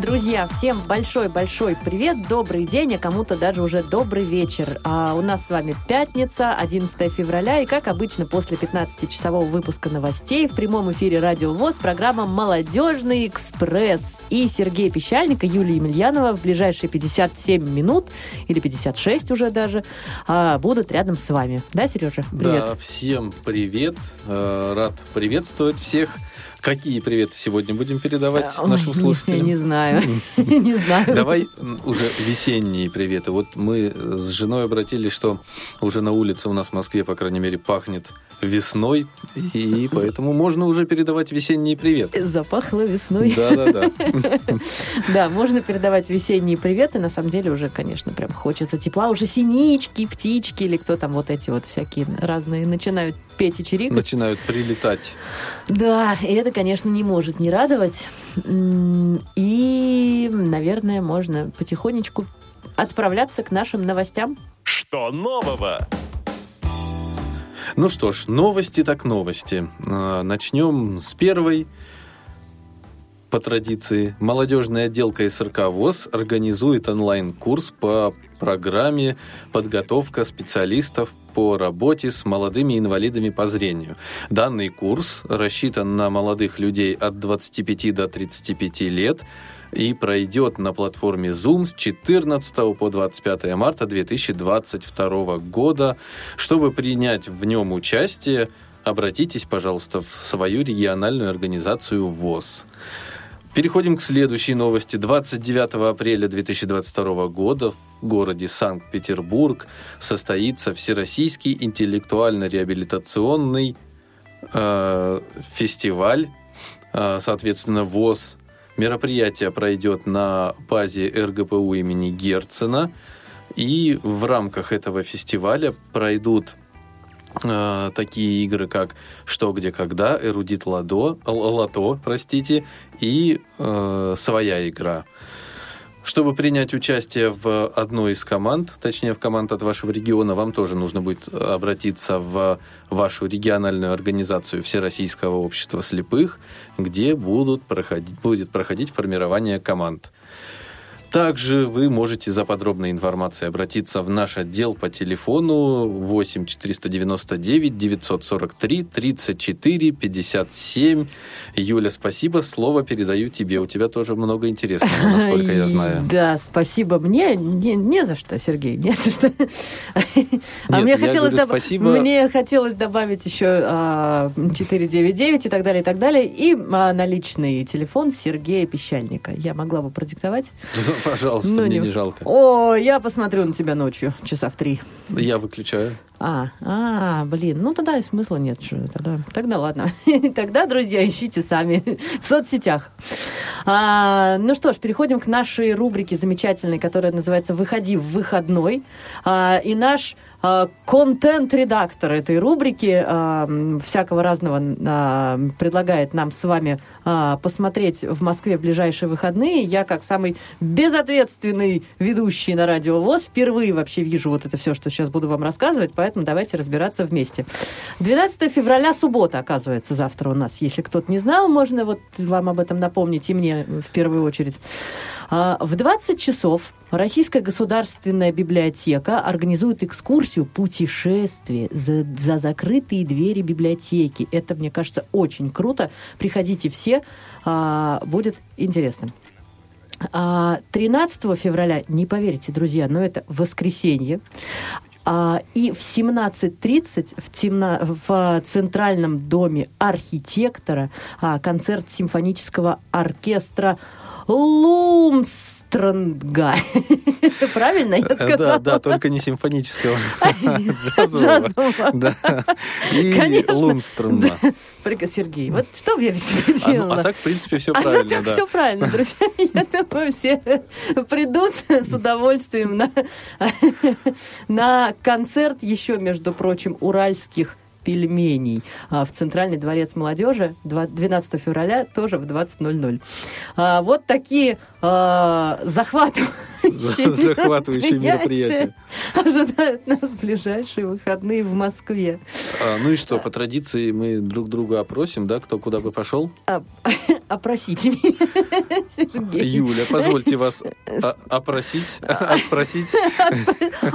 Друзья, всем большой-большой привет, добрый день, а кому-то даже уже добрый вечер. А у нас с вами пятница, 11 февраля, и как обычно после 15-часового выпуска новостей в прямом эфире Радио ВОЗ программа «Молодежный экспресс». И Сергей Пещальник и Юлия Емельянова в ближайшие 57 минут, или 56 уже даже, а, будут рядом с вами. Да, Сережа? Привет. Да, всем привет. Э, Рад приветствовать всех. Какие приветы сегодня будем передавать Ой, нашим слушателям? Я не знаю. Не знаю. Давай уже весенние приветы. Вот мы с женой обратились, что уже на улице у нас в Москве, по крайней мере, пахнет весной, и поэтому можно уже передавать весенние приветы. Запахло весной. Да-да-да. Да, можно передавать весенние приветы. На самом деле уже, конечно, прям хочется тепла. Уже синички, птички или кто там вот эти вот всякие разные начинают петь и чирикать. Начинают прилетать. Да, и это, конечно, не может не радовать. И, наверное, можно потихонечку отправляться к нашим новостям. Что нового? Ну что ж, новости так новости. А, Начнем с первой. По традиции, молодежный отдел КСРК ВОЗ организует онлайн-курс по программе «Подготовка специалистов по работе с молодыми инвалидами по зрению». Данный курс рассчитан на молодых людей от 25 до 35 лет и пройдет на платформе Zoom с 14 по 25 марта 2022 года. Чтобы принять в нем участие, обратитесь, пожалуйста, в свою региональную организацию ВОЗ. Переходим к следующей новости. 29 апреля 2022 года в городе Санкт-Петербург состоится Всероссийский интеллектуально-реабилитационный э, фестиваль, э, соответственно, ВОЗ. Мероприятие пройдет на базе РГПУ имени Герцена. И в рамках этого фестиваля пройдут э, такие игры, как «Что, где, когда», «Эрудит Ладо», «Лото», простите, и э, «Своя игра». Чтобы принять участие в одной из команд, точнее в команд от вашего региона, вам тоже нужно будет обратиться в вашу региональную организацию Всероссийского общества слепых, где будут проходить, будет проходить формирование команд. Также вы можете за подробной информацией обратиться в наш отдел по телефону 8 499 943 34 57. Юля, спасибо. Слово передаю тебе. У тебя тоже много интересного, насколько я знаю. Да, спасибо мне. Не, не за что, Сергей, не за что. а Нет, мне хотелось, говорю доб- мне хотелось добавить еще а, 499 и так далее, и так далее. И а, наличный телефон Сергея Пещальника. Я могла бы продиктовать. Пожалуйста, Ну, мне не- не жалко. О, я посмотрю на тебя ночью, часа в три. Я выключаю. А, а, блин, ну тогда и смысла нет. Что, тогда, тогда ладно. Тогда, друзья, ищите сами в соцсетях. А, ну что ж, переходим к нашей рубрике замечательной, которая называется «Выходи в выходной». А, и наш а, контент-редактор этой рубрики а, всякого разного а, предлагает нам с вами а, посмотреть в Москве в ближайшие выходные. Я, как самый безответственный ведущий на радио ВОЗ, впервые вообще вижу вот это все, что сейчас буду вам рассказывать, поэтому давайте разбираться вместе. 12 февраля, суббота, оказывается, завтра у нас. Если кто-то не знал, можно вот вам об этом напомнить, и мне в первую очередь. А, В 20 часов Российская государственная библиотека организует экскурсию путешествие за, за закрытые двери библиотеки. Это, мне кажется, очень круто. Приходите все, а, будет интересно. А, 13 февраля, не поверите, друзья, но это воскресенье. А, И в 17.30 в, темно- в Центральном доме архитектора а, концерт симфонического оркестра Лумстронга. Правильно я Э, сказала? Да, да, только не симфонического. Джазового. Да. И. Прик- Сергей, вот что бы я без тебя А, ну, делала? а так, в принципе, все А правильно, так да. все правильно, друзья. Я думаю, все придут с удовольствием на концерт еще, между прочим, уральских пельменей а, в Центральный дворец молодежи два- 12 февраля тоже в 20.00. А, Вот такие э, захватывающие, захватывающие мероприятия ожидают нас в ближайшие выходные в Москве. А, ну и что, по традиции мы друг друга опросим, да, кто куда бы пошел? А, опросите меня, Сергей. Юля, позвольте вас опросить, отпросить.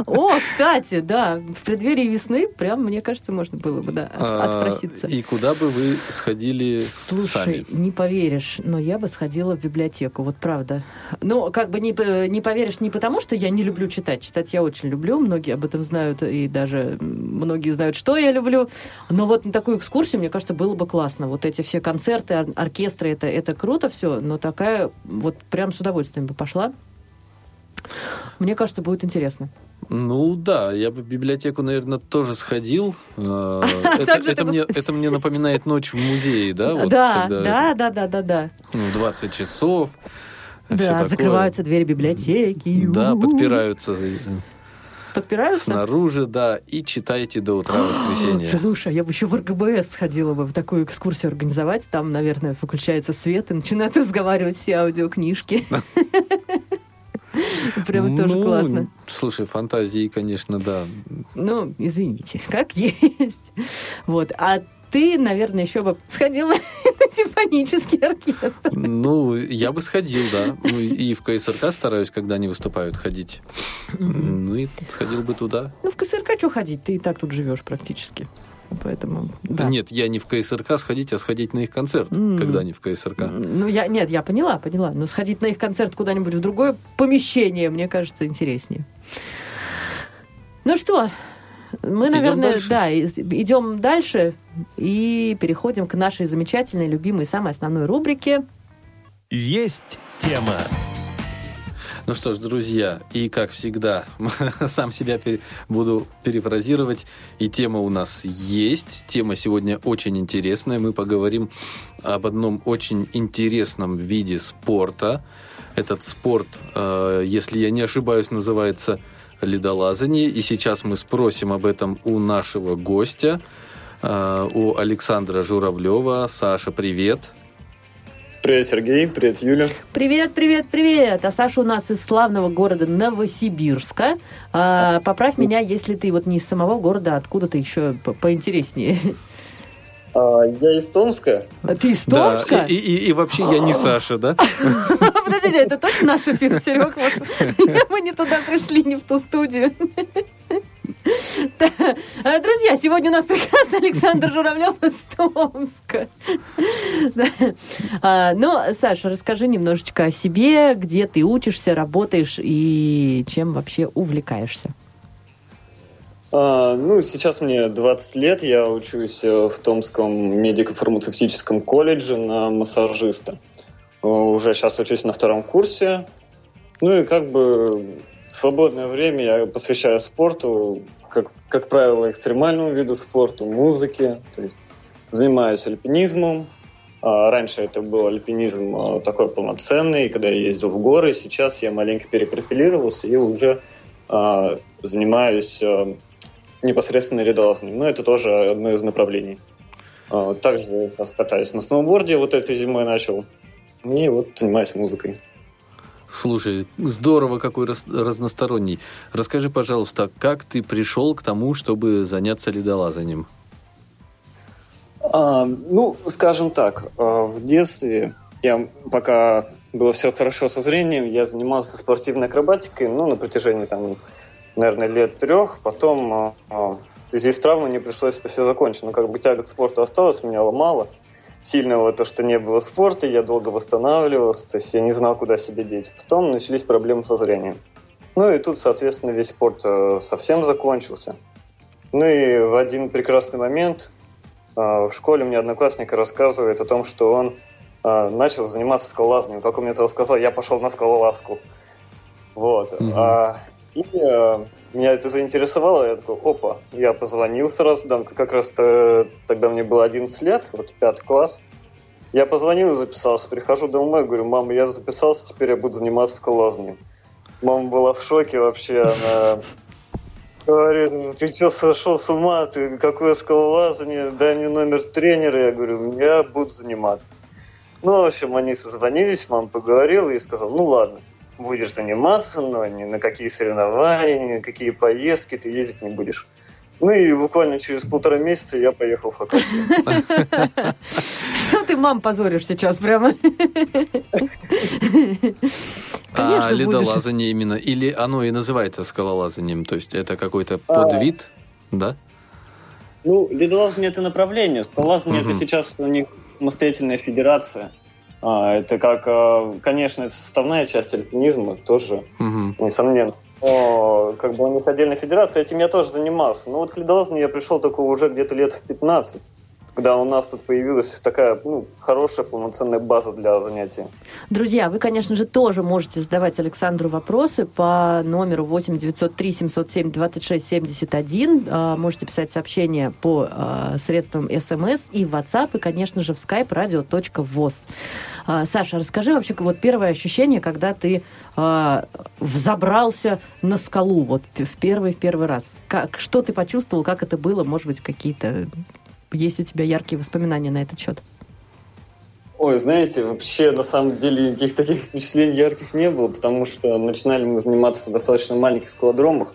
О, кстати, да, в преддверии весны прям, мне кажется, можно было бы, да, отпроситься. И куда бы вы сходили Слушай, сами? не поверишь, но я бы сходила в библиотеку, вот правда. Ну, как бы не, не поверишь не потому, что я не люблю читать. Читать я очень люблю, многие об этом знают, и даже многие знают, что я люблю. Но вот на такую экскурсию, мне кажется, было бы классно. Вот эти все концерты, ор- оркестры, это, это круто все, но такая вот прям с удовольствием бы пошла. Мне кажется, будет интересно. Ну да, я бы в библиотеку, наверное, тоже сходил. Э, это, это, мне, это мне напоминает ночь в музее, да? Вот, да, да, да, да, да, да. Ну, 20 часов. Да, закрываются двери библиотеки. Да, подпираются. Подпираются? Снаружи, да, и читайте до утра воскресенья. Слушай, я бы еще в РГБС сходила бы в такую экскурсию организовать. Там, наверное, выключается свет и начинают разговаривать все аудиокнижки. Тоже Ну, классно. Слушай, фантазии, конечно, да. Ну, извините, как есть. Вот. А ты, наверное, еще бы сходила на симфонический оркестр. Ну, я бы сходил, да. Ну, и в КСРК стараюсь, когда они выступают, ходить. Ну, и сходил бы туда. Ну, в КСРК что ходить? Ты и так тут живешь практически. Поэтому, да. Нет, я не в КСРК сходить, а сходить на их концерт, М. когда они в КСРК. Ну, я, нет, я поняла, поняла. Но сходить на их концерт куда-нибудь в другое помещение, мне кажется, интереснее. Ну что, мы, наверное, дальше? да, идем дальше и переходим к нашей замечательной, любимой, самой основной рубрике. Есть тема. Ну что ж, друзья, и как всегда, сам себя пере- буду перефразировать. И тема у нас есть. Тема сегодня очень интересная. Мы поговорим об одном очень интересном виде спорта. Этот спорт, э, если я не ошибаюсь, называется ледолазание. И сейчас мы спросим об этом у нашего гостя, э, у Александра Журавлева. Саша, привет. Привет, Сергей. Привет, Юля. Привет, привет, привет! А Саша у нас из славного города Новосибирска. А, поправь меня, если ты вот не из самого города, а откуда-то еще по- поинтереснее. А, я из Томска. А Ты из Да, Томска? и, и- и вообще я не Саша, да? Подождите, это точно наш эфир, Серег? Мы не туда пришли, не в ту студию. Да. А, Друзья, сегодня у нас прекрасный Александр Журавлев из Томска. Да. А, Ну, Саша, расскажи немножечко о себе, где ты учишься, работаешь и чем вообще увлекаешься. А, ну, сейчас мне 20 лет. Я учусь э, в Томском медико-фармацевтическом колледже на массажиста. Э, Уже сейчас учусь на втором курсе. Ну и как бы свободное время я посвящаю спорту, как, как правило, экстремальному виду спорта, музыке. То есть занимаюсь альпинизмом. А, Раньше это был альпинизм э, такой полноценный, когда я ездил в горы. Сейчас я маленько перепрофилировался и уже а, непосредственно ледолазанием. Но это тоже одно из направлений. А, Также сейчас катаюсь на сноуборде, вот этой зимой начал. И вот занимаюсь музыкой. Слушай, здорово, какой раз- разносторонний. Расскажи, пожалуйста, как ты пришел к тому, чтобы заняться ледолазанием? А, ну, скажем так, а, в детстве я пока было все хорошо со зрением, я занимался спортивной акробатикой, ну, на протяжении там, наверное, лет трех. Потом а, а, в связи с травмой мне пришлось это все закончить. Но как бы тяга к спорту осталась, меня ломало. Сильного то, что не было спорта, я долго восстанавливался, то есть я не знал, куда себя деть. Потом начались проблемы со зрением. Ну и тут, соответственно, весь спорт э, совсем закончился. Ну и в один прекрасный момент в школе мне одноклассник рассказывает о том, что он начал заниматься скалолазанием. Как он мне это сказал, я пошел на скалолазку. Вот. Мгм. А, и а, меня это заинтересовало. Я такой, опа, я позвонил сразу. да, как раз э, тогда мне было 11 лет, вот пятый класс. Я позвонил и записался. Прихожу домой, говорю, мама, я записался, теперь я буду заниматься скалолазанием. Мама была в шоке вообще. Она говорит, «Ну, ты что, сошел с ума? Ты какое скалолазание? Дай мне номер тренера. Я говорю, я буду заниматься. Ну, в общем, они созвонились, мама поговорила и сказала, ну ладно, будешь заниматься, но ни на какие соревнования, ни на какие поездки ты ездить не будешь. Ну и буквально через полтора месяца я поехал в Хакасию. Что ты, мам, позоришь сейчас прямо? а ледолазание именно, или оно и называется скалолазанием, то есть это какой-то подвид, да? Ну, ледолазание это направление, скалолазание это сейчас у них самостоятельная федерация. А, это как, а, конечно, это составная часть альпинизма, тоже, несомненно. Но как бы у них отдельная федерация, этим я тоже занимался. Но вот к ледолазанию я пришел только уже где-то лет в 15 когда у нас тут появилась такая ну, хорошая полноценная база для занятий. Друзья, вы, конечно же, тоже можете задавать Александру вопросы по номеру 8 903 707 26 71. Можете писать сообщения по а, средствам СМС и WhatsApp, и, конечно же, в skype radio.voz. А, Саша, расскажи вообще вот первое ощущение, когда ты а, взобрался на скалу вот в первый в первый раз. Как, что ты почувствовал, как это было, может быть, какие-то есть у тебя яркие воспоминания на этот счет? Ой, знаете, вообще на самом деле никаких таких впечатлений ярких не было, потому что начинали мы заниматься в достаточно маленьких скалодромах.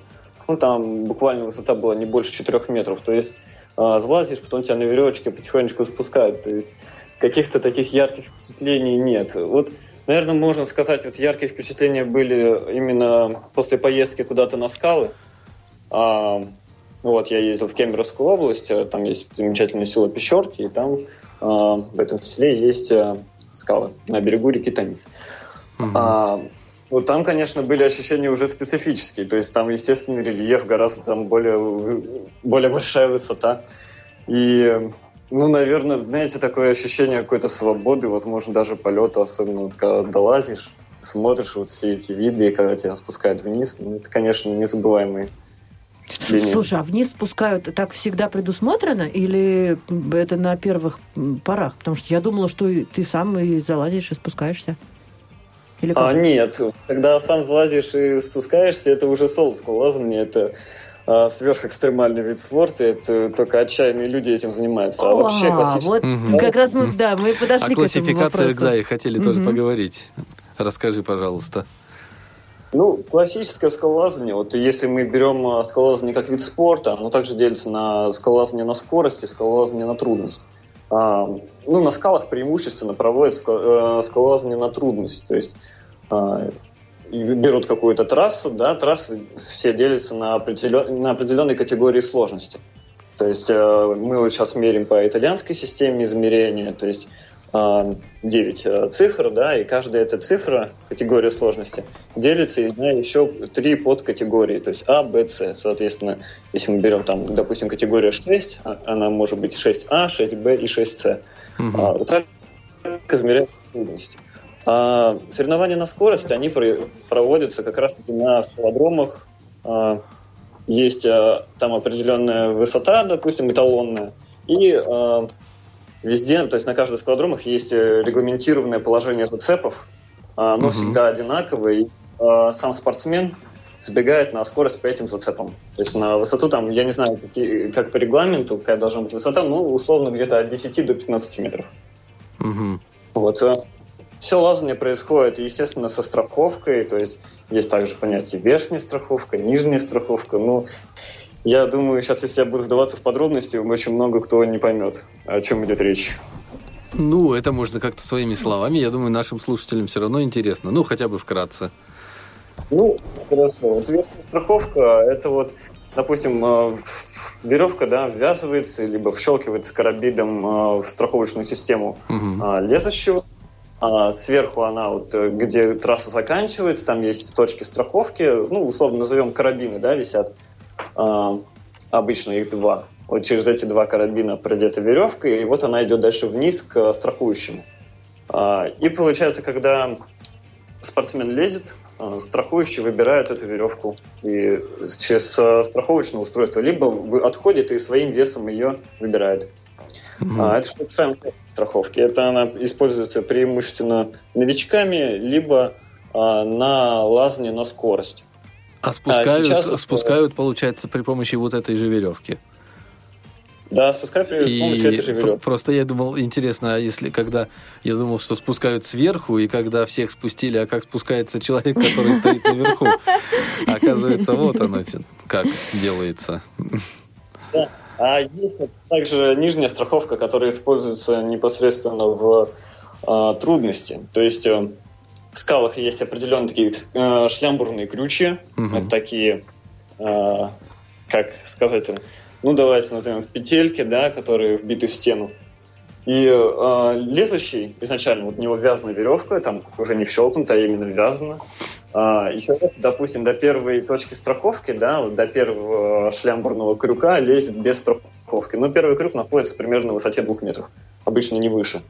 Ну, там буквально высота была не больше 4 метров. То есть э, залазишь, потом тебя на веревочке потихонечку спускают. То есть каких-то таких ярких впечатлений нет. Вот, наверное, можно сказать, вот яркие впечатления были именно после поездки куда-то на скалы. А, вот, я ездил в Кемеровскую область, э, там есть замечательное село Пещерки, и там э, в этом селе есть э, скалы на берегу реки Тани. Угу. А, вот там, конечно, были ощущения уже специфические, то есть там естественный рельеф, гораздо там более, более большая высота. И, ну, наверное, знаете, такое ощущение какой-то свободы, возможно, даже полета, особенно вот, когда долазишь, смотришь вот все эти виды, и когда тебя спускают вниз, ну, это, конечно, незабываемые впечатление. Слушай, а вниз спускают так всегда предусмотрено или это на первых порах? Потому что я думала, что ты сам и залазишь и спускаешься. Или как? А, нет, когда сам залазишь и спускаешься, это уже соло-скалолазание, это а, сверхэкстремальный вид спорта, это только отчаянные люди этим занимаются. А, а вообще классический... Вот угу. как раз мы, да, мы подошли О к этому вопросу. да, и хотели угу. тоже поговорить. Расскажи, пожалуйста. Ну, классическое скалолазание, вот если мы берем а, скалолазание как вид спорта, оно также делится на скалолазание на скорость и скалолазание на трудность. А, ну, на скалах преимущественно проводят э, скалолазание на трудность, то есть а, берут какую-то трассу, да, трассы все делятся на, определен, на определенные категории сложности. То есть э, мы вот сейчас мерим по итальянской системе измерения, то есть 9 э, цифр, да, и каждая эта цифра, категория сложности, делится на еще три подкатегории, то есть А, Б, С. Соответственно, если мы берем там, допустим, категория 6, а, она может быть 6А, 6Б и 6С. Угу. А, вот так измеряют трудности. А соревнования на скорость, они проводятся как раз-таки на скалодромах. А, есть а, там определенная высота, допустим, эталонная, и а, Везде, то есть на каждых скалодромах есть э, регламентированное положение зацепов. А, оно угу. всегда одинаковое. И а, сам спортсмен забегает на скорость по этим зацепам. То есть на высоту там, я не знаю, какие, как по регламенту, какая должна быть высота, ну, условно, где-то от 10 до 15 метров. Угу. Вот. Э, Все лазание происходит, естественно, со страховкой, то есть есть также понятие верхняя страховка, нижняя страховка. Ну, я думаю, сейчас, если я буду вдаваться в подробности, очень много кто не поймет, о чем идет речь. Ну, это можно как-то своими словами. Я думаю, нашим слушателям все равно интересно. Ну, хотя бы вкратце. Ну, хорошо. Вот верхняя страховка, это вот, допустим, э, веревка, да, ввязывается, либо вщелкивается карабидом э, в страховочную систему угу. лезущего. А сверху она вот, э, где трасса заканчивается, там есть точки страховки, ну, условно назовем карабины, да, висят. Обычно их два. Вот через эти два карабина продета веревка, и вот она идет дальше вниз к страхующему. А, и получается, когда спортсмен лезет, а, страхующий выбирает эту веревку и через страховочное устройство либо отходит и своим весом ее выбирает. Mm-hmm. это что касаемо страховки. Это она используется преимущественно новичками, либо на лазание на скорость. А спускают, а сейчас... спускают, получается, при помощи вот этой же веревки. Да, спускают при помощью этой же веревки. Просто я думал, интересно, а если когда... Я думал, что спускают сверху, и когда всех спустили, а как спускается человек, который стоит наверху? Оказывается, вот оно как делается. Да. А есть также нижняя страховка, которая используется непосредственно в э, трудности. То есть э, в скалах есть определенные такие э, шлямбурные крючи. Угу. Это такие, э, как сказать, ну давайте назовем петельки, да, которые вбиты в стену. И э, лезущий изначально, вот у него вязана веревка, там уже не вщелкнута, а именно вязана. А, еще, допустим, до первой точки страховки, да, вот до первого шлямбурного крюка лезет без страховки. Но первый крюк находится примерно на высоте двух метров, обычно не выше. А,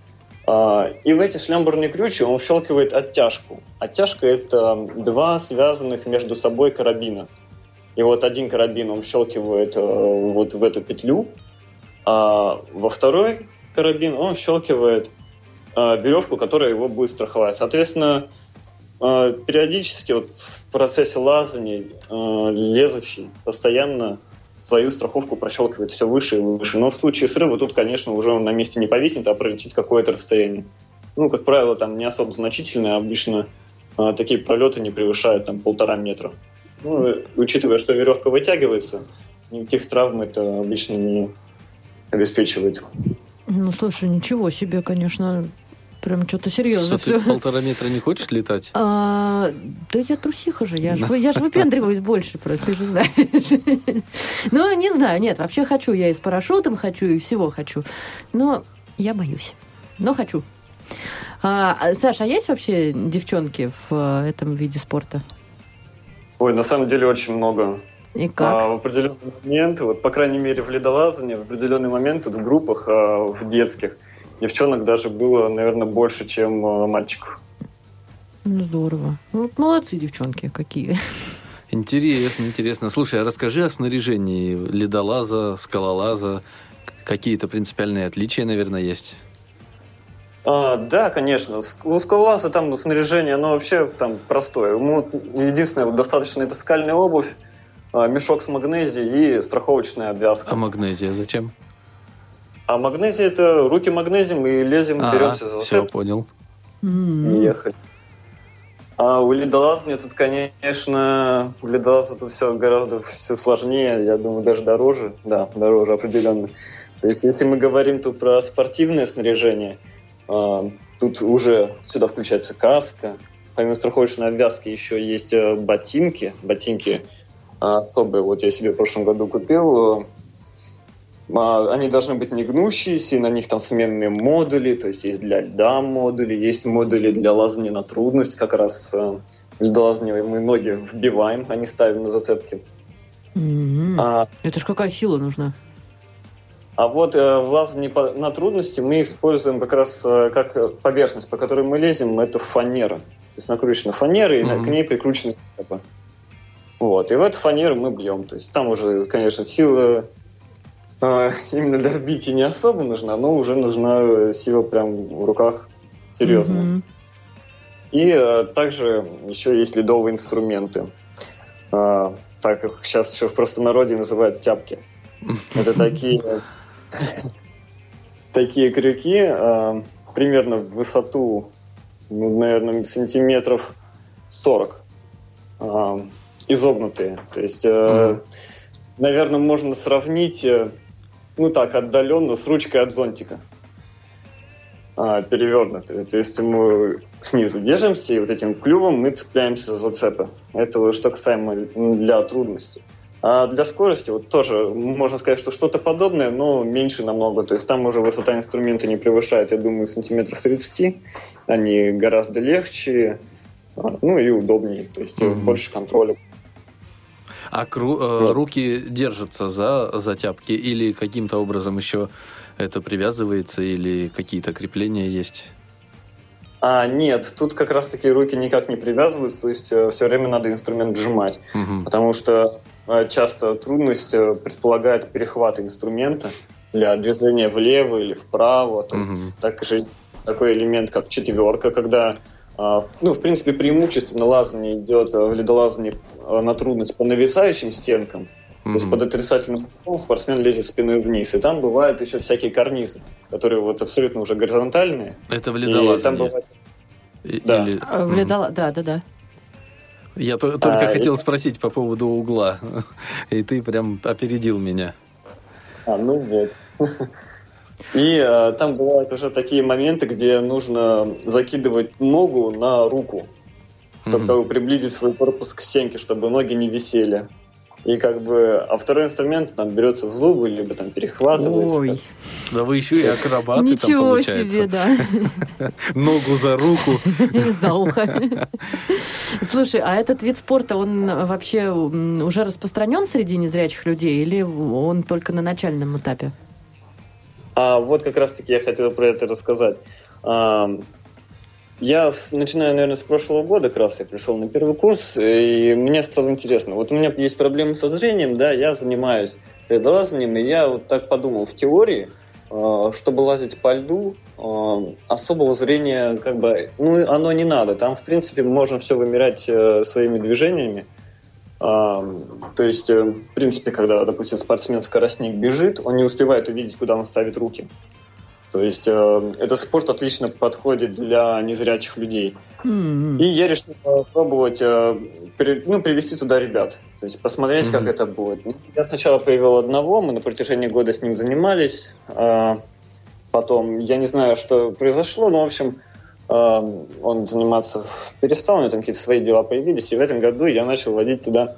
и в эти шлямбурные крючи он вщелкивает оттяжку. Оттяжка – это два связанных между собой карабина. И вот один карабин он щелкивает э, вот в эту петлю, а во второй карабин он щелкивает э, веревку, которая его будет страховать. Соответственно, э, периодически вот в процессе лазания лезущий постоянно свою страховку прощелкивает все выше и выше. Но в случае срыва тут, конечно, уже он на месте не повиснет, а пролетит какое-то расстояние. Ну, как правило, там не особо значительное, обычно такие пролеты не превышают там полтора метра. Ну, учитывая, что веревка вытягивается, никаких травм это обычно не обеспечивает. Ну, слушай, ничего себе, конечно, прям что-то серьезно. Что, ты полтора метра не хочешь летать? А, да я трусиха же, я же я ж выпендриваюсь больше, просто, ты же знаешь. Ну, не знаю, нет, вообще хочу, я и с парашютом хочу, и всего хочу. Но я боюсь, но хочу. А, Саша, а есть вообще девчонки в э, этом виде спорта? Ой, на самом деле очень много. И как? А, в определенный момент, вот, по крайней мере, в ледолазании, в определенный момент вот, в группах, а, в детских, девчонок даже было, наверное, больше, чем а, мальчиков. Ну, здорово. Ну, молодцы девчонки какие. Интересно, интересно. Слушай, а расскажи о снаряжении ледолаза, скалолаза. Какие-то принципиальные отличия, наверное, есть? А, да, конечно. У скалолаза там снаряжение, оно вообще там простое. Ему единственное, достаточно это скальная обувь, а, мешок с магнезией и страховочная обвязка. А магнезия зачем? А магнезия это руки магнезием и лезем, а, беремся за Все, понял. И ехать. А у ледолазания тут, конечно, у ледолаза тут все гораздо все сложнее, я думаю, даже дороже. Да, дороже определенно. То есть, если мы говорим тут про спортивное снаряжение – а, тут уже сюда включается каска. Помимо страховочной обвязки еще есть э, ботинки. Ботинки особые. Вот я себе в прошлом году купил. А, они должны быть не гнущиеся, и на них там сменные модули, то есть есть для льда модули, есть модули для лазания на трудность, как раз э, льдолазание мы ноги вбиваем, а не ставим на зацепки. Mm-hmm. А, Это ж какая сила нужна? А вот э, в лазании на трудности мы используем как раз э, как поверхность, по которой мы лезем, это фанера. То есть накручена фанера, и mm-hmm. к ней прикручены цепы. Вот, и в эту фанеру мы бьем. То есть там уже, конечно, сила именно для бития не особо нужна, но уже нужна сила прям в руках серьезная. Mm-hmm. И э, также еще есть ледовые инструменты. Э, так их сейчас еще в простонародье называют тяпки. Это такие такие крюки э, примерно в высоту, ну, наверное, сантиметров 40 э, изогнутые. То есть, э, mm-hmm. наверное, можно сравнить, э, ну так, отдаленно с ручкой от зонтика. А, перевернутые. То есть мы снизу держимся, и вот этим клювом мы цепляемся за зацепы. Это что касаемо для трудности. А для скорости вот тоже можно сказать, что что-то подобное, но меньше намного. То есть там уже высота инструмента не превышает, я думаю, сантиметров 30. Они гораздо легче, а, ну и удобнее. То есть угу. больше контроля. А кру- э, руки держатся за затяпки или каким-то образом еще это привязывается или какие-то крепления есть? А, нет, тут как раз-таки руки никак не привязываются, то есть э, все время надо инструмент сжимать, угу. потому что Э, часто трудность э, предполагает перехват инструмента для движения влево или вправо. То есть, mm-hmm. также такой элемент, как четверка, когда э, ну, в принципе, преимущественно лазание идет в ледолазании на трудность по нависающим стенкам, То есть под отрицательным углом спортсмен лезет спиной вниз. И там бывают еще всякие карнизы, которые вот абсолютно уже горизонтальные. Это в ледолазании. там бывает... И- Да. или- А, в ледола- Да, да, да. Я то- только А, хотел и- спросить по поводу угла. И ты прям опередил меня. А, ну вот. И э, там бывают уже такие моменты, где нужно закидывать ногу на руку, чтобы Мгм. как бы приблизить свой корпус к стенке, чтобы ноги не висели. И как бы, а второй инструмент там берется в зубы, либо там перехватывается. Ой, Да вы еще и акробаты там ничего получается. себе, да. Ногу за руку. За ухо. Слушай, а этот вид спорта, он вообще уже распространен среди незрячих людей или он только на начальном этапе? А вот как раз-таки я хотел про это рассказать. Я начинаю, наверное, с прошлого года, как раз я пришел на первый курс, и мне стало интересно. Вот у меня есть проблемы со зрением, да, я занимаюсь ледолазанием, и я вот так подумал, в теории, а, чтобы лазить по льду, а, особого зрения как бы, ну, оно не надо. Там, в принципе, можно все вымерять э, своими движениями. То есть, э, в принципе, когда, допустим, спортсмен-скоростник бежит, он не успевает увидеть, куда он ставит руки. То есть, э, этот спорт отлично подходит для незрячих людей. М, И я решил попробовать э, пере- ну, привести туда ребят. То есть, посмотреть, Мгм. как это будет. Ну, Я сначала привел одного, мы на протяжении года с ним занимались. а Потом, я не знаю, что произошло, но, в общем, э, он заниматься перестал, у него там какие-то свои дела появились. И в этом году я начал водить туда,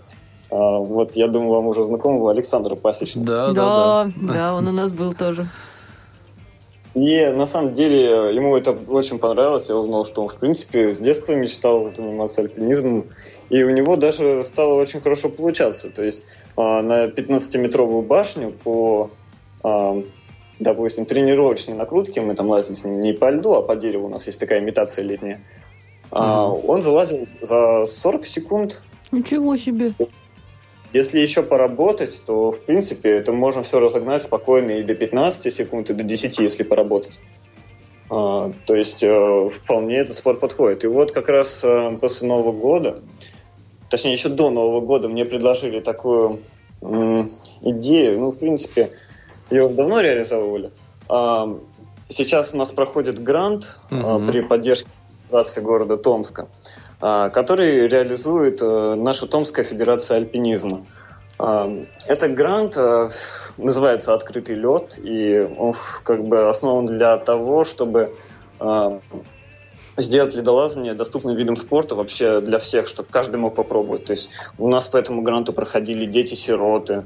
э, вот я думаю, вам уже знакомого Александра Пасечника. Да, да, да. Да, да, он у нас был тоже. И на самом деле ему это очень понравилось. Я узнал, что он, в принципе, с детства мечтал заниматься альпинизмом. И у него даже стало очень хорошо получаться. То есть а, на 15-метровую башню по, а, допустим, тренировочной накрутке, мы там лазили с ним не по льду, а по дереву, у нас есть такая имитация летняя, а, он залазил за 40 секунд. Ничего себе. Если еще поработать, то, в принципе, это можно все разогнать спокойно и до 15 секунд, и до 10, если поработать. А, то есть э, вполне этот спорт подходит. И вот как раз э, после Нового года, точнее еще до Нового года, мне предложили такую идею. Ну, в принципе, ее уже давно реализовывали. А, сейчас у нас проходит грант Мгм. при поддержке администрации города Томска, а, который реализует э, наша Томская федерация альпинизма. А, Это грант э, называется «Открытый лед», и он как бы основан для того, чтобы а, сделать ледолазание доступным видом спорта вообще для всех, чтобы каждый мог попробовать. То есть у нас по этому гранту проходили дети-сироты, а,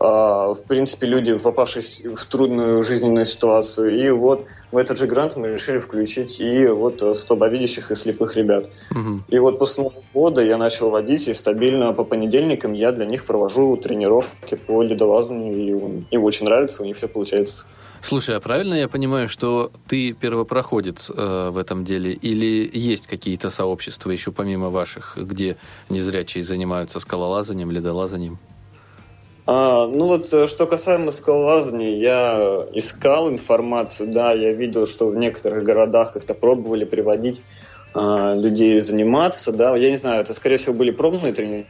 в принципе, люди, попавшие в трудную жизненную ситуацию. И вот в этот же грант мы решили включить и вот э, слабовидящих и слепых ребят. Мгм. И вот после Нового года я начал водить, и стабильно по понедельникам я для них провожу тренировки по ледолазанию, и им очень нравится, у них все получается. Слушай, а правильно я понимаю, что ты первопроходец э, в этом деле, или есть какие-то сообщества еще помимо ваших, где незрячие занимаются скалолазанием, ледолазанием? А, ну вот, э, что касаемо скалолазания, я искал информацию, да, я видел, что в некоторых городах как-то пробовали приводить а, людей заниматься, да, я не знаю, это, скорее всего, были пробные тренировки,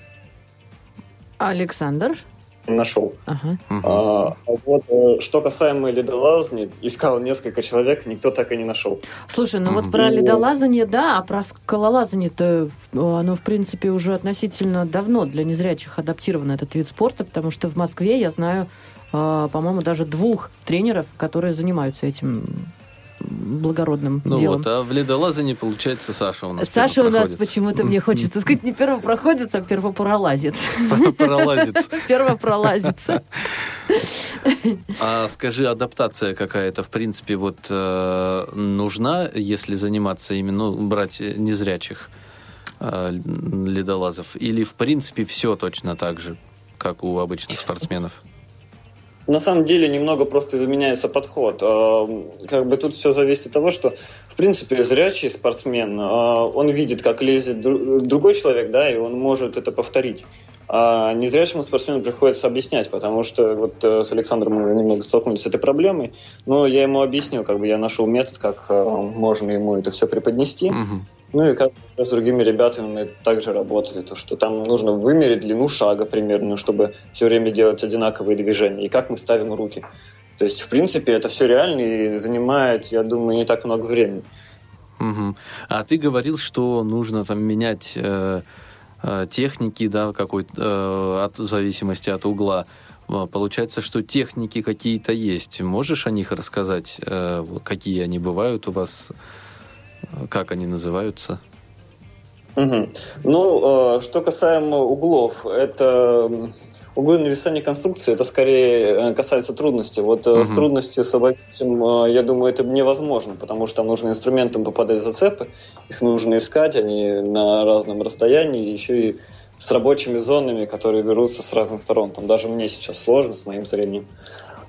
Александр? Нашел. Ага. А, а вот, э, что касаемо ледолазания, искал несколько человек, никто так и не нашел. Слушай, ну Мгм. вот про И- ледолазание, да, а про скалолазание-то в- оно, в принципе, уже относительно давно для незрячих адаптирован этот вид спорта, потому что в Москве я знаю, э, по-моему, даже двух тренеров, которые занимаются этим благородным Ну делом. вот, а в ледолазании, получается, Саша у нас Саша у нас почему-то, мне хочется сказать, не первопроходец, а первопролазец. Пролазец. Первопролазица. А скажи, адаптация какая-то, в принципе, вот э, нужна, если заниматься именно, ну, брать незрячих э, ледолазов? Или, в принципе, все точно так же, как у обычных спортсменов? На самом деле немного просто изменяется подход. А, Как бы тут все зависит от того, что, в принципе, зрячий спортсмен, а, он видит, как лезет дру- другой человек, да, и он может это повторить. А незрячему спортсмену приходится объяснять, потому что вот э, с Александром мы немного столкнулись с этой проблемой, но я ему объяснил, как бы я нашел метод, как э, можно ему это все преподнести. Мгм. Ну и как с другими ребятами мы также работали, то что там нужно вымерить длину шага примерно, чтобы все время делать одинаковые движения, и как мы ставим руки. То есть, в принципе, это все реально и занимает, я думаю, не так много времени. Угу. А ты говорил, что нужно там менять э, э, техники, да, какой э, от в зависимости от угла. А, получается, что техники какие-то есть. Можешь о них рассказать? Э, какие они бывают у вас? Как они называются? Угу. Ну, э, что касаемо углов, это углы нависания конструкции, это скорее э, касается трудности. Вот угу. с трудностью с ободителем, я думаю, это невозможно, потому что там нужно инструментом попадать в зацепы, их нужно искать, они на разном расстоянии, еще и с рабочими зонами, которые берутся с разных сторон. Там даже мне сейчас сложно с моим зрением.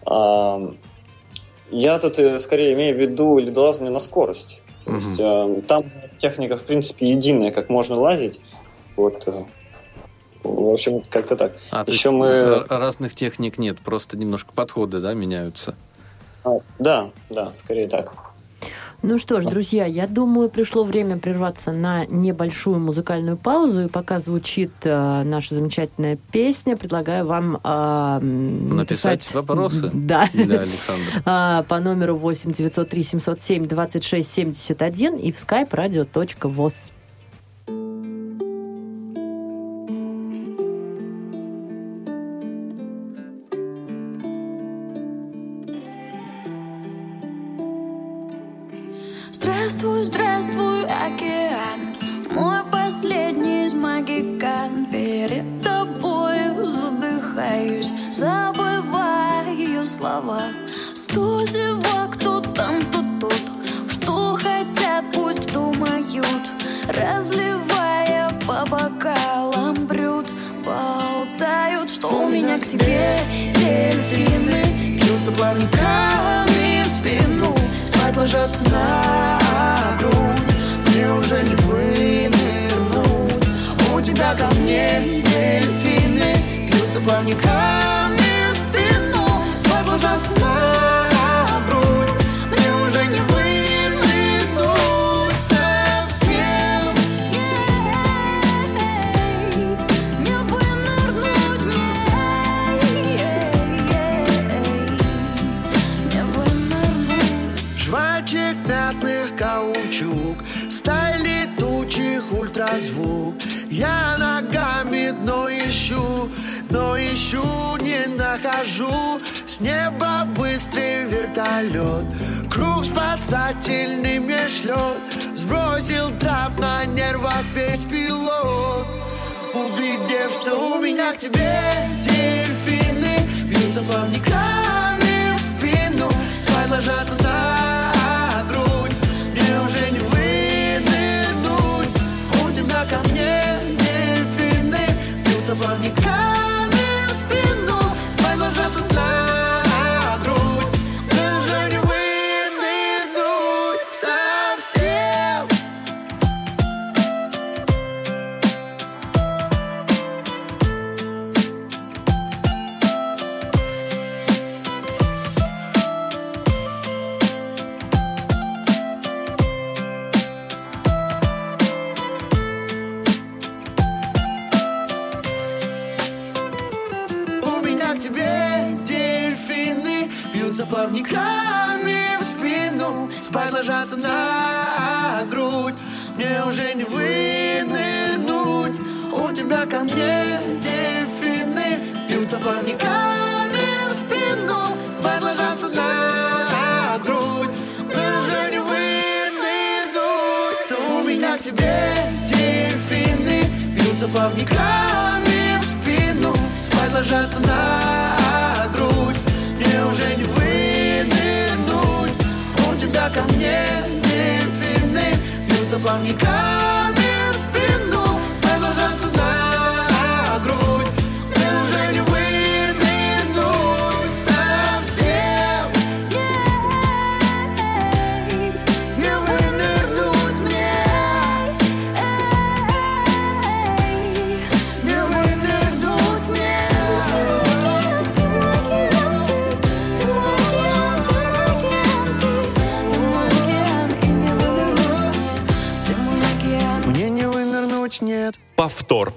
Я тут скорее имею в виду ледолазание на скорость. То есть э, там техника, в принципе, единая, как можно лазить. Вот, э, в общем, как-то так. А, Еще мы... Э, разных техник нет, просто немножко подходы, да, меняются? А, да, да, скорее так. Ну что ж, друзья, я думаю, пришло время прерваться на небольшую музыкальную паузу. И пока звучит э, наша замечательная песня, предлагаю вам э, написать написать, вопросы да. Александра. А, по номеру 8 903 707 26 71 и в skype radio.voz. ложатся на грудь. Мне уже не вынырнуть У тебя ко мне дельфины Бьются плавниками не нахожу С неба быстрый вертолет. Круг спасательный мне шлет. Сбросил трап на нервах весь пилот. Увидев, что у меня к тебе дельфины Бьются плавниками в спину. Спать ложатся на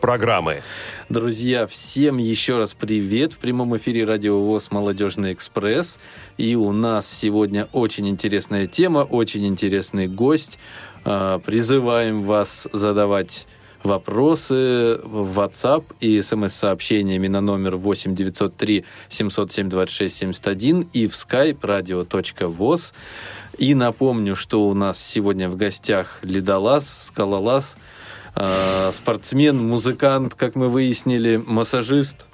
программы. Друзья, всем еще раз привет. В прямом эфире Радио ВОЗ «Молодежный экспресс». И у нас сегодня очень интересная тема, очень интересный гость. А, Призываем вас задавать вопросы в WhatsApp и смс-сообщениями на номер 8 903 707 26 71 и в skype radio.voz. И напомню, что у нас сегодня в гостях ледолаз, скалолаз, спортсмен, музыкант, как мы выяснили, массажист,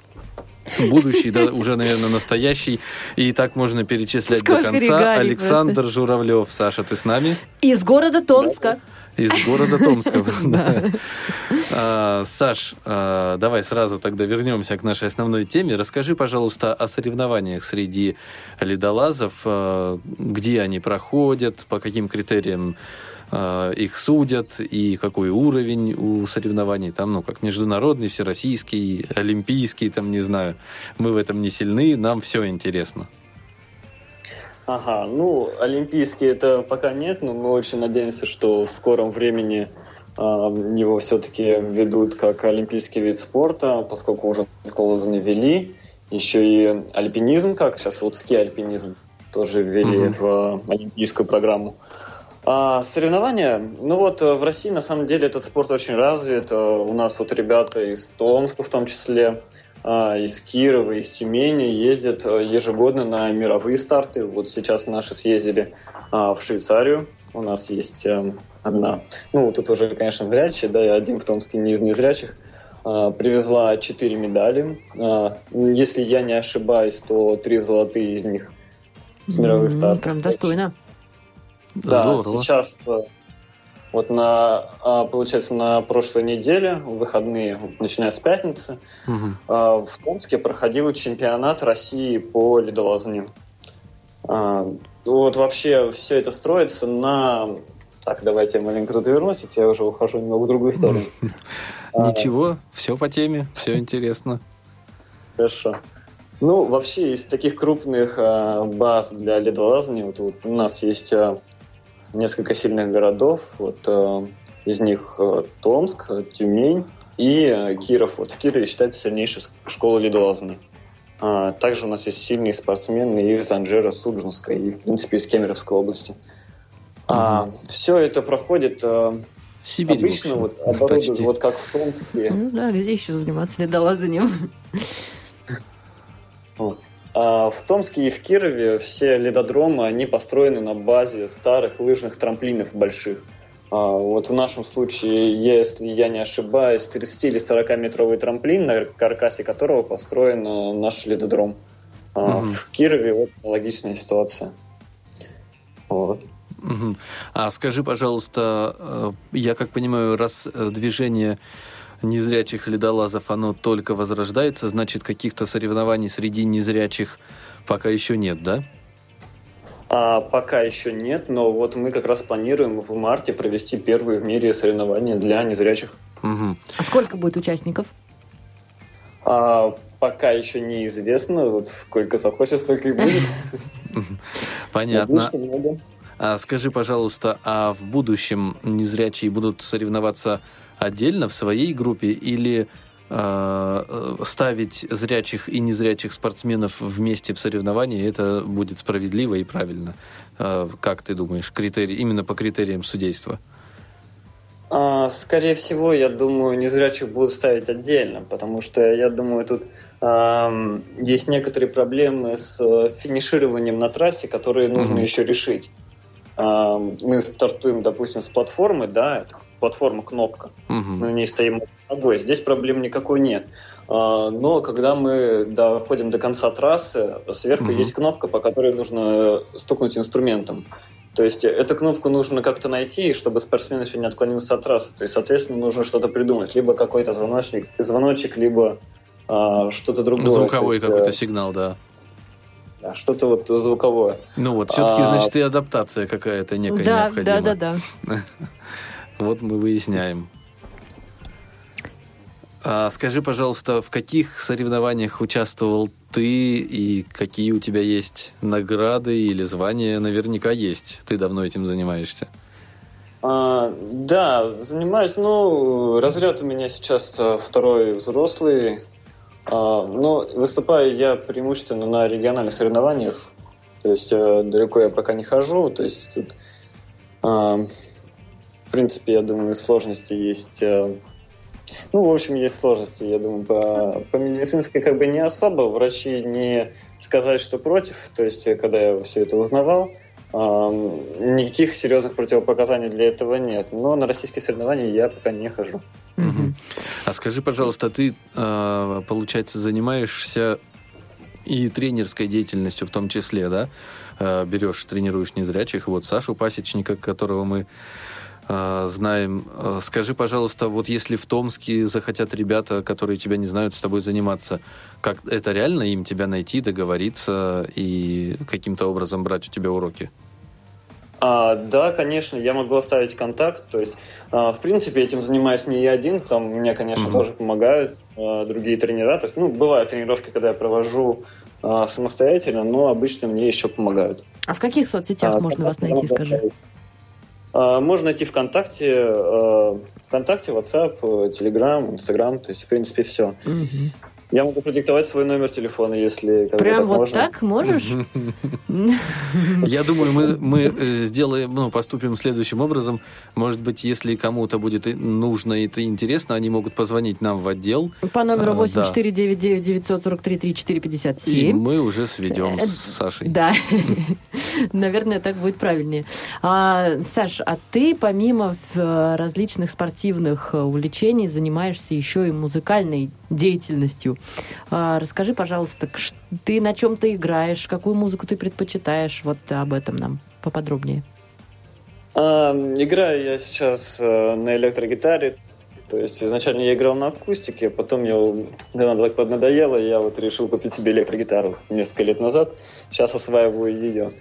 будущий, да, уже, наверное, настоящий. И так можно перечислять Сколько до конца. Александр Журавлев. Саша, ты с нами? Из города Томска. Из города Томска. А, Саш, а, давай сразу тогда вернемся к нашей основной теме. Расскажи, пожалуйста, о соревнованиях среди ледолазов. Где они проходят, по каким критериям их судят и какой уровень у соревнований. Там, ну, как международный, всероссийский, олимпийский, там, не знаю. Мы в этом не сильны, нам все интересно. Ага, ну, олимпийские это пока нет, но мы очень надеемся, что в скором времени а, его все-таки ведут как олимпийский вид спорта, поскольку уже скалолазание ввели. Еще и альпинизм, как сейчас вот ски-альпинизм тоже ввели Мгм. в а, олимпийскую программу. А соревнования, ну вот э, в России на самом деле этот спорт очень развит. Э, У нас вот ребята из Томска в том числе, а, из Кирова, из Тюмени ездят э, ежегодно на мировые старты. Вот сейчас наши съездили а, в Швейцарию. У нас есть э, одна, ну тут уже, конечно, зрячие, да, и один в Томске не из незрячих. А, Привезла четыре медали. Если я не ошибаюсь, то три золотые из них с мировых стартов. Прям достойно. Да, Здорово. сейчас э, вот на, а, получается, на прошлой неделе, в выходные, начиная с пятницы, а, в Томске проходил чемпионат России по ледолазанию. А, Вот вообще все это строится на... Так, давайте я маленько тут вернусь, я уже ухожу немного в другую сторону. Ничего, все по теме, все интересно. Хорошо. Ну, вообще, из таких крупных баз для ледолазания, вот, у нас есть несколько сильных городов. Вот, а, из них а, Томск, а, Тюмень и а, Киров. Вот в Кирове считается сильнейшей с- школой ледолазания. А, также у нас есть сильные спортсмены и из Анжера, Судженска, и, в принципе, из Кемеровской области. все это проходит а, Сибирь, обычно вот, оборудовано, почти. вот как в Томске. Ну да, где еще заниматься ледолазанием? А в Томске и в Кирове все ледодромы, они построены на базе старых лыжных трамплинов больших. А вот в нашем случае, если я не ошибаюсь, 30 или 40 метровый трамплин, на каркасе которого построен э, наш ледодром. А Мгм. В Кирове вот аналогичная ситуация. Вот. Мгм. А скажи, пожалуйста, э, я как понимаю, раз э, движение незрячих ледолазов, оно только возрождается, значит, каких-то соревнований среди незрячих пока еще нет, да? А пока еще нет, но вот мы как раз планируем в марте провести первые в мире соревнования для незрячих. Мгм. А сколько будет участников? А, пока еще неизвестно, вот сколько захочет, столько и будет. Понятно. А скажи, пожалуйста, а в будущем незрячие будут соревноваться отдельно в своей группе или э, э, ставить зрячих и незрячих спортсменов вместе в соревновании, это будет справедливо и правильно? Э, как ты думаешь, критерий, именно по критериям судейства? А, Скорее всего, я думаю, незрячих будут ставить отдельно, потому что я думаю, тут ам, есть некоторые проблемы с э, финишированием на трассе, которые нужно Мгм. еще решить. Ам, Мы стартуем, допустим, с платформы, да, это платформа кнопка, мы на ней стоим ногой, здесь проблем никакой нет. А, Но когда мы доходим до конца трассы, сверху Мгм. есть кнопка, по которой нужно стукнуть инструментом. То есть эту кнопку нужно как-то найти, чтобы спортсмен еще не отклонился от трассы. То есть, соответственно, нужно что-то придумать. Либо какой-то звоночник, звоночек, либо а, что-то другое. Звуковой есть, какой-то э, сигнал, да. да, что-то вот звуковое. Ну вот, все-таки, А- значит, и адаптация какая-то некая Да, необходима. да, да, да. Вот мы выясняем. А скажи, пожалуйста, в каких соревнованиях участвовал ты и какие у тебя есть награды или звания? Наверняка есть. Ты давно этим занимаешься. А, да, занимаюсь, ну, разряд у меня сейчас а, второй взрослый, А, но выступаю я преимущественно на региональных соревнованиях, то есть э, далеко я пока не хожу, то есть тут, а, в принципе, я думаю, сложности есть, э, ну, в общем, есть сложности, я думаю, по, по медицинской как бы не особо, врачи не сказать, что против, то есть э, когда я все это узнавал, Ам, Никаких серьезных противопоказаний для этого нет. Но на российские соревнования я пока не хожу. Мгм. А скажи, пожалуйста, ты, э, получается, занимаешься и тренерской деятельностью в том числе, да? Берешь, тренируешь незрячих. Вот Сашу Пасечника, которого мы знаем. Э, Скажи, пожалуйста, вот если в Томске захотят ребята, которые тебя не знают, с тобой заниматься, как это реально им тебя найти, договориться и каким-то образом брать у тебя уроки? А, да, конечно, я могу оставить контакт. То есть, а, в принципе, этим занимаюсь не я один. Там мне, конечно, Мгм. тоже помогают а, другие тренера. То есть, ну, бывают тренировки, когда я провожу а, самостоятельно, но обычно мне еще помогают. А в каких соцсетях А, можно вас найти, скажи? оставить. А, Можно найти ВКонтакте, э, ВКонтакте, WhatsApp, Telegram, Instagram, то есть, в принципе, все. Мгм. Я могу продиктовать свой номер телефона, если как бы Прям так вот можно. так можешь? Я думаю, мы, мы э, сделаем, ну, поступим следующим образом. Может быть, если кому-то будет нужно и это интересно, они могут позвонить нам в отдел, По номеру А, 8499 943 3457. и мы уже сведем Э, с Сашей. Да, наверное, так будет правильнее. А, Саш, а ты помимо э, различных спортивных увлечений занимаешься еще и музыкальной деятельностью. А, Расскажи, пожалуйста, ты на чем ты играешь, какую музыку ты предпочитаешь? Вот об этом нам поподробнее. А, играю я сейчас э, на электрогитаре. То есть изначально я играл на акустике, потом мне надо- поднадоело, и я вот решил купить себе электрогитару несколько лет назад. Сейчас осваиваю ее.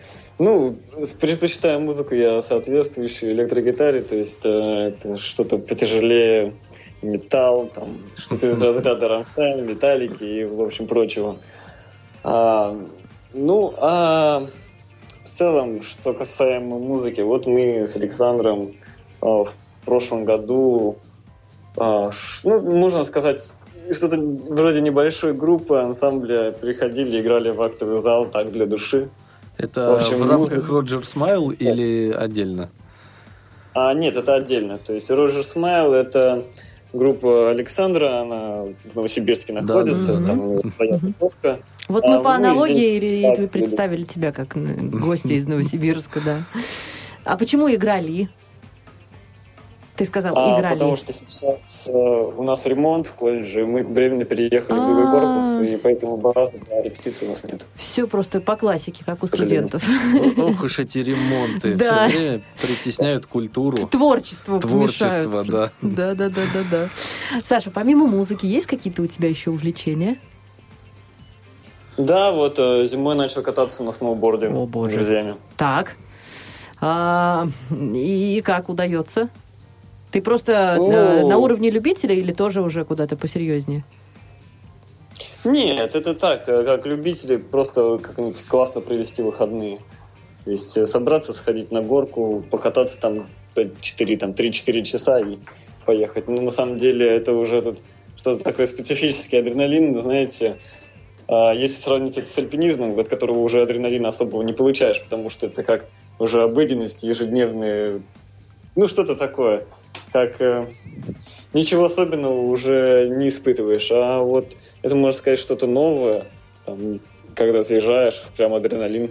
Ну, предпочитаю музыку я соответствующую электрогитаре, то есть э, это что-то потяжелее, металл, там, что-то из разряда Рамштайн, Металлики и, в общем, прочего. А, ну, а в целом, что касаемо музыки, вот мы с Александром а, в прошлом году, а, ну, можно сказать, что-то вроде небольшой группы, ансамбля приходили, играли в актовый зал так для души. Это В общем, в рамках музыка- Роджер Смайл или отдельно? А нет, это отдельно. То есть Роджер Смайл это группа Александра, она в Новосибирске находится, да. там него своя тусовка. Вот А мы по мы аналогии здесь и- так и представили тебя как гостя из Новосибирска, да. А почему играли? Ты сказал, А, играли. потому что сейчас э, у нас ремонт в колледже, мы временно переехали в другой А. корпус, и поэтому базы для репетиции у нас нет. Все просто по классике, как у студентов. Ох уж эти ремонты. Да. Все время притесняют культуру. Творчество Творчество, да. Да, да, да, да, да. Саша, помимо музыки, есть какие-то у тебя еще увлечения? Да, вот э, зимой начал кататься на сноуборде О, с боже. друзьями. Так. А, и как удается? Ты просто э, на уровне любителя или тоже уже куда-то посерьезнее? Нет, это так, э, как любители, просто как-нибудь классно провести выходные. То есть э, собраться, сходить на горку, покататься там 4, там 3-4 часа и поехать. Ну, на самом деле, это уже тут что-то такое специфический адреналин, знаете, а, если сравнить это с альпинизмом, от которого уже адреналина особого не получаешь, потому что это как уже обыденность, ежедневные, ну, что-то такое, как э, ничего особенного уже не испытываешь, а вот это, можно сказать, что-то новое, там, когда съезжаешь, прям адреналин.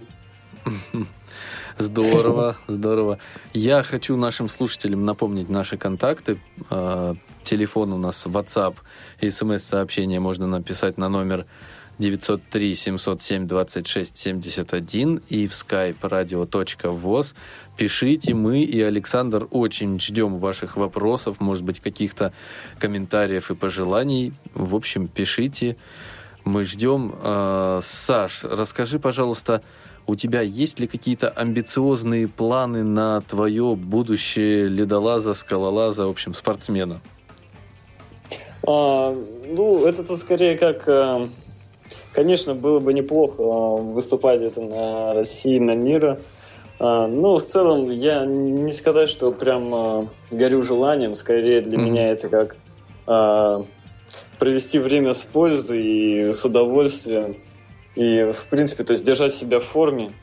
Здорово, здорово. Я хочу нашим слушателям напомнить наши контакты. Э, Телефон у нас WhatsApp смс-сообщение можно написать на номер 903 707 26 71 и в skype radio.voz. Пишите, мы и Александр очень ждем ваших вопросов, может быть, каких-то комментариев и пожеланий. В общем, пишите. Мы ждем. Э, Саш, расскажи, пожалуйста, у тебя есть ли какие-то амбициозные планы на твое будущее ледолаза, скалолаза, в общем, спортсмена? А, ну, это то скорее как... Конечно, было бы неплохо э, выступать где-то на России, на мира. А, ну, в целом, я не сказать, что прям а, горю желанием. Скорее, для Мгм. меня это как а, провести время с пользой и с удовольствием. И, в принципе, то есть держать себя в форме.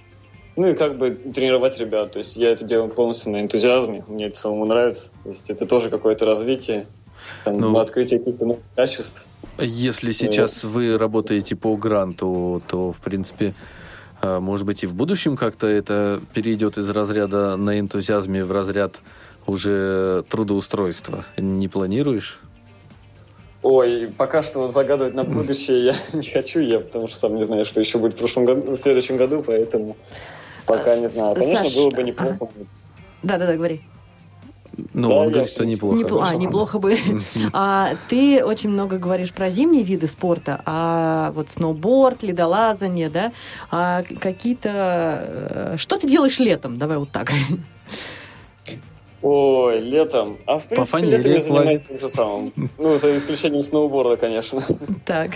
Ну и как бы тренировать ребят. То есть я это делаю полностью на энтузиазме. Мне это самому нравится. То есть это тоже какое-то развитие, там, Ну. открытие каких-то новых качеств. Если сейчас вы работаете по гранту, то, в принципе, э, может быть, и в будущем как-то это перейдет из разряда на энтузиазме в разряд уже трудоустройства. Не планируешь? Ой, пока что загадывать на будущее я не хочу, я потому что сам не знаю, что еще будет в прошлом году, в следующем году, поэтому пока не знаю. Конечно, Саш, было бы неплохо. Да-да-да, говори. Ну, Да, он говорит, что неплохо. Непло- а, неплохо бы. А, ты очень много говоришь про зимние виды спорта, а вот сноуборд, ледолазание, да, а какие-то... э, Что ты делаешь летом? Давай вот так. Ой, летом. А в принципе, фанере летом я занимаюсь тем же самым. Ну, за исключением сноуборда, конечно. Так.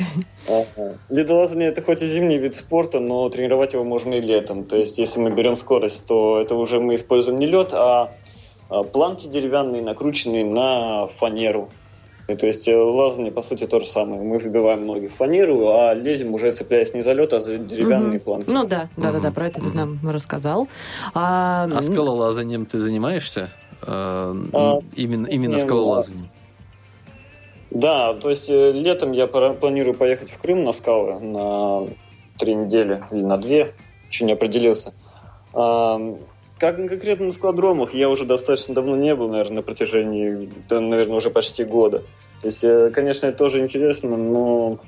Ага. Ледолазание это хоть и зимний вид спорта, но тренировать его можно и летом. То есть, если мы берем скорость, то это уже мы используем не лед, а, планки деревянные, накрученные на фанеру. И то есть э, лазание, по сути, то же самое. Мы выбиваем ноги в фанеру, а лезем уже цепляясь не за лед, а за деревянные Мгм. планки. Ну да, да-да-да, Мгм. про это ты нам рассказал. А, А скалолазанием ты занимаешься? Э, А, именно, именно не, скалолазанием. Да, то есть э, летом я планирую поехать в Крым на скалы на три недели или на две, еще не определился. Как конкретно на складромах я уже достаточно давно не был, наверное, на протяжении, да, наверное, уже почти года. То есть, э, конечно, это тоже интересно, но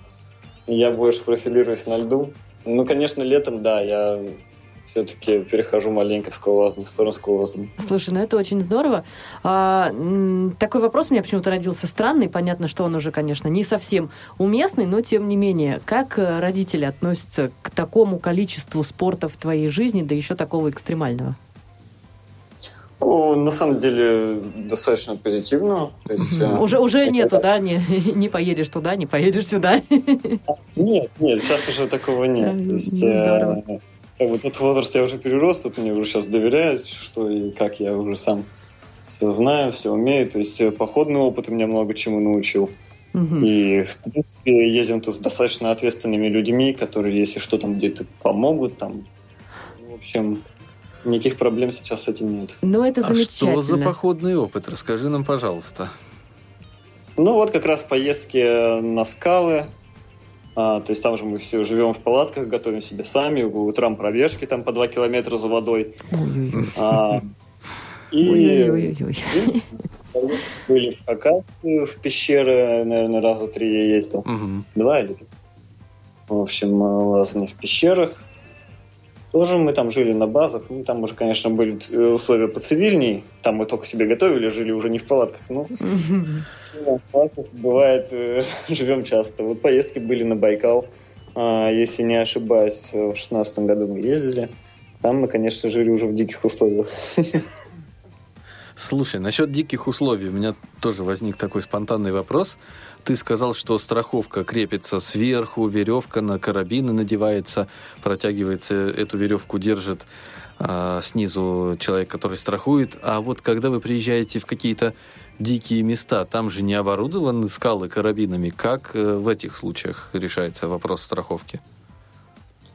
я больше профилируюсь на льду. Ну, конечно, летом, да, я все-таки перехожу маленько в скалолазание, в сторону скалолазания. Слушай, ну это очень здорово. А, такой вопрос у меня почему-то родился странный. Понятно, что он уже, конечно, не совсем уместный, но тем не менее. Как э, родители относятся к такому количеству спорта в твоей жизни, да еще такого экстремального? Ну, на самом деле, достаточно позитивно. То есть, э, Уже, уже это- нету, да? Не, не поедешь туда, не поедешь сюда. Нет, нет, сейчас уже такого нет. То есть, здорово. э, как бы тот возраст я уже перерос, тут мне уже сейчас доверяют, что и как я уже сам все знаю, все умею. То есть э, походный опыт меня много чему научил. Мгм. И, в принципе, ездим тут с достаточно ответственными людьми, которые, если что, там где-то помогут, там, в общем, никаких проблем сейчас с этим нет. Ну, это А замечательно. что за походный опыт? Расскажи нам, пожалуйста. Ну вот как раз поездки на скалы. А, то есть там же мы все живем в палатках, готовим себе сами, по утрам пробежки там по 2 километра за водой. Ой-ой-ой. А, и были в Хакасию, в пещеры, наверное, раза три я ездил. Два или три. В общем, лазание в пещерах. Тоже мы там жили на базах. Ну, там уже, конечно, были э, условия поцивильней. Там мы только себе готовили, жили уже не в палатках. Ну, Мгм. в палатках бывает, э, живем часто. Вот поездки были на Байкал. А, если не ошибаюсь, в шестнадцатом году мы ездили. Там мы, конечно, жили уже в диких условиях. Слушай, насчет диких условий у меня тоже возник такой спонтанный вопрос. Ты сказал, что страховка крепится сверху, веревка на карабины надевается, протягивается, эту веревку держит а, снизу человек, который страхует. А вот когда вы приезжаете в какие-то дикие места, там же не оборудованы скалы карабинами. Как э, в этих случаях решается вопрос страховки?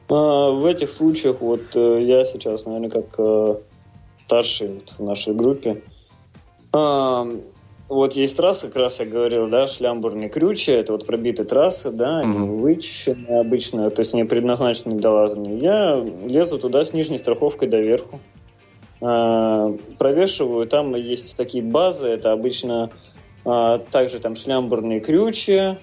А, В этих случаях вот э, я сейчас, наверное, как э, старший вот в нашей группе. А, Вот есть трассы, как раз я говорил, да, шлямбурные крючи, это вот пробитые трассы, да, они Мгм. вычищены обычно, то есть они предназначены для лазания. Я лезу туда с нижней страховкой доверху. А, Провешиваю, там есть такие базы, это обычно а, также там шлямбурные крючи,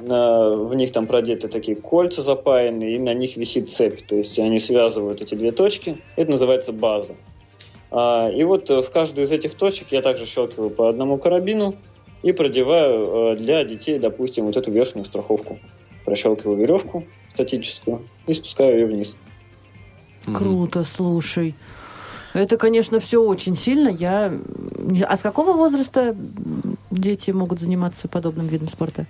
на- в них там продеты такие кольца запаянные, и на них висит цепь. То есть они связывают эти две точки. Это называется база. А, И вот э, в каждую из этих точек я также щелкиваю по одному карабину и продеваю э, для детей, допустим, вот эту верхнюю страховку. Прощелкиваю веревку статическую и спускаю ее вниз. Круто, слушай. Это, конечно, все очень сильно. Я... А с какого возраста дети могут заниматься подобным видом спорта?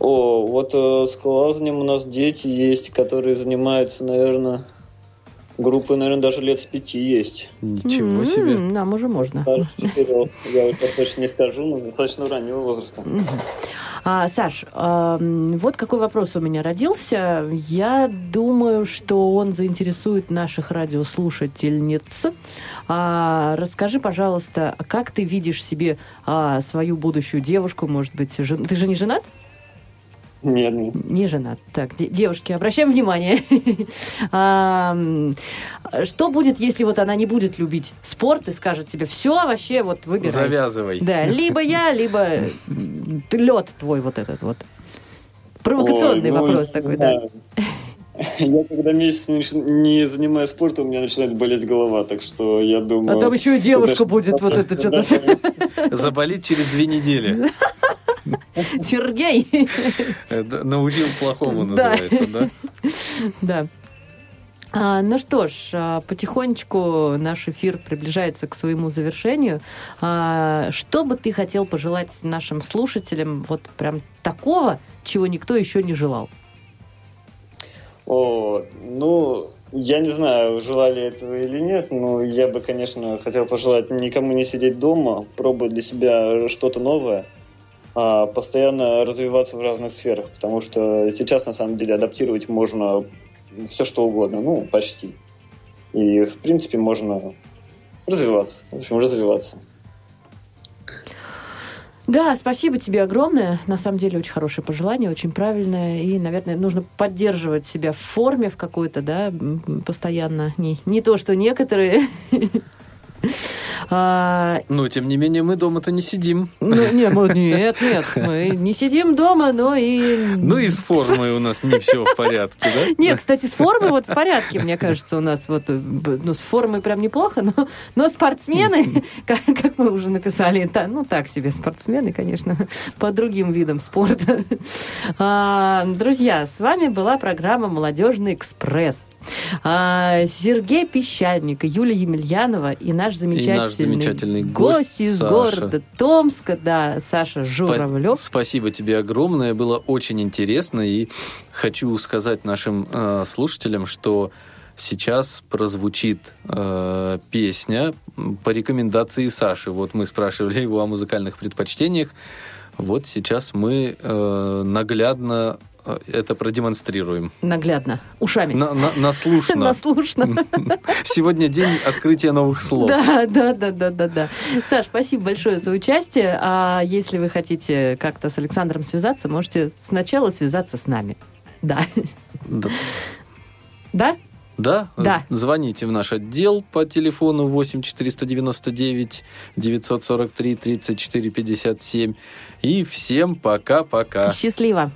О, вот э, с скалолазанием у нас дети есть, которые занимаются, наверное, Группы, наверное, даже лет с пяти есть. Ничего себе. М, Нам уже можно. Даже четырех. Я вот точно не скажу, но достаточно раннего возраста. А, Саш, ам, вот какой вопрос у меня родился. Я думаю, что он заинтересует наших радиослушательниц. А, расскажи, пожалуйста, а как ты видишь себе а, свою будущую девушку? Может быть, жен- ты же не женат? Нет, нет. Не женат. Так, де- девушки, обращаем внимание. Что будет, если вот она не будет любить спорт и скажет тебе, все, вообще, вот выбирай. Завязывай. Да, либо я, либо лед твой вот этот вот. Провокационный Ой, ну, вопрос такой, да. Я когда месяц не, занимаюсь спортом, у меня начинает болеть голова, так что я думаю... А там еще и девушка будет вот это что-то. Заболит через две недели. Сергей. Э, Научил плохому называется, да? Да. А, ну что ж, а, потихонечку наш эфир приближается к своему завершению. А, что бы ты хотел пожелать нашим слушателям вот прям такого, чего никто еще не желал? О, ну, я не знаю, желали этого или нет, но я бы, конечно, хотел пожелать никому не сидеть дома, пробовать для себя что-то новое, постоянно развиваться в разных сферах, потому что сейчас, на самом деле, адаптировать можно все что угодно, ну, почти. И, в принципе, можно развиваться, в общем, развиваться. Да, спасибо тебе огромное. На самом деле очень хорошее пожелание, очень правильное. И, наверное, нужно поддерживать себя в форме в какой-то, да, постоянно. Не, не то, что некоторые. А, Но, тем не менее, мы дома-то не сидим. Ну, не, мы- нет, нет, мы не сидим дома, но и... Ну и с формой у нас не все в порядке, да? Нет, кстати, с формой вот в порядке, мне кажется, у нас вот, ну, с формой прям неплохо, но, но спортсмены, как, как мы уже написали, та- ну, так себе спортсмены, конечно, по другим видам спорта. А, друзья, с вами была программа «Молодежный экспресс». А, Сергей Пещальник, и Юлия Емельянова и наш замечательный, замечательный гость, гость из Саша. города Томска, да, Саша Спа- Журавлев. Спасибо тебе огромное, было очень интересно. И хочу сказать нашим э, слушателям, что сейчас прозвучит э, песня по рекомендации Саши. Вот мы спрашивали его о музыкальных предпочтениях. Вот сейчас мы э, наглядно это продемонстрируем. Наглядно, ушами. На- на- наслушно. Наслушно. Сегодня день открытия новых слов. Да, да, да, да, да, да. Саш, спасибо большое за участие. А если вы хотите как-то с Александром связаться, можете сначала связаться с нами. Да. Да. Да? Да? Да. Звоните в наш отдел по телефону 8 499 943 34 57. И всем пока-пока. Счастливо.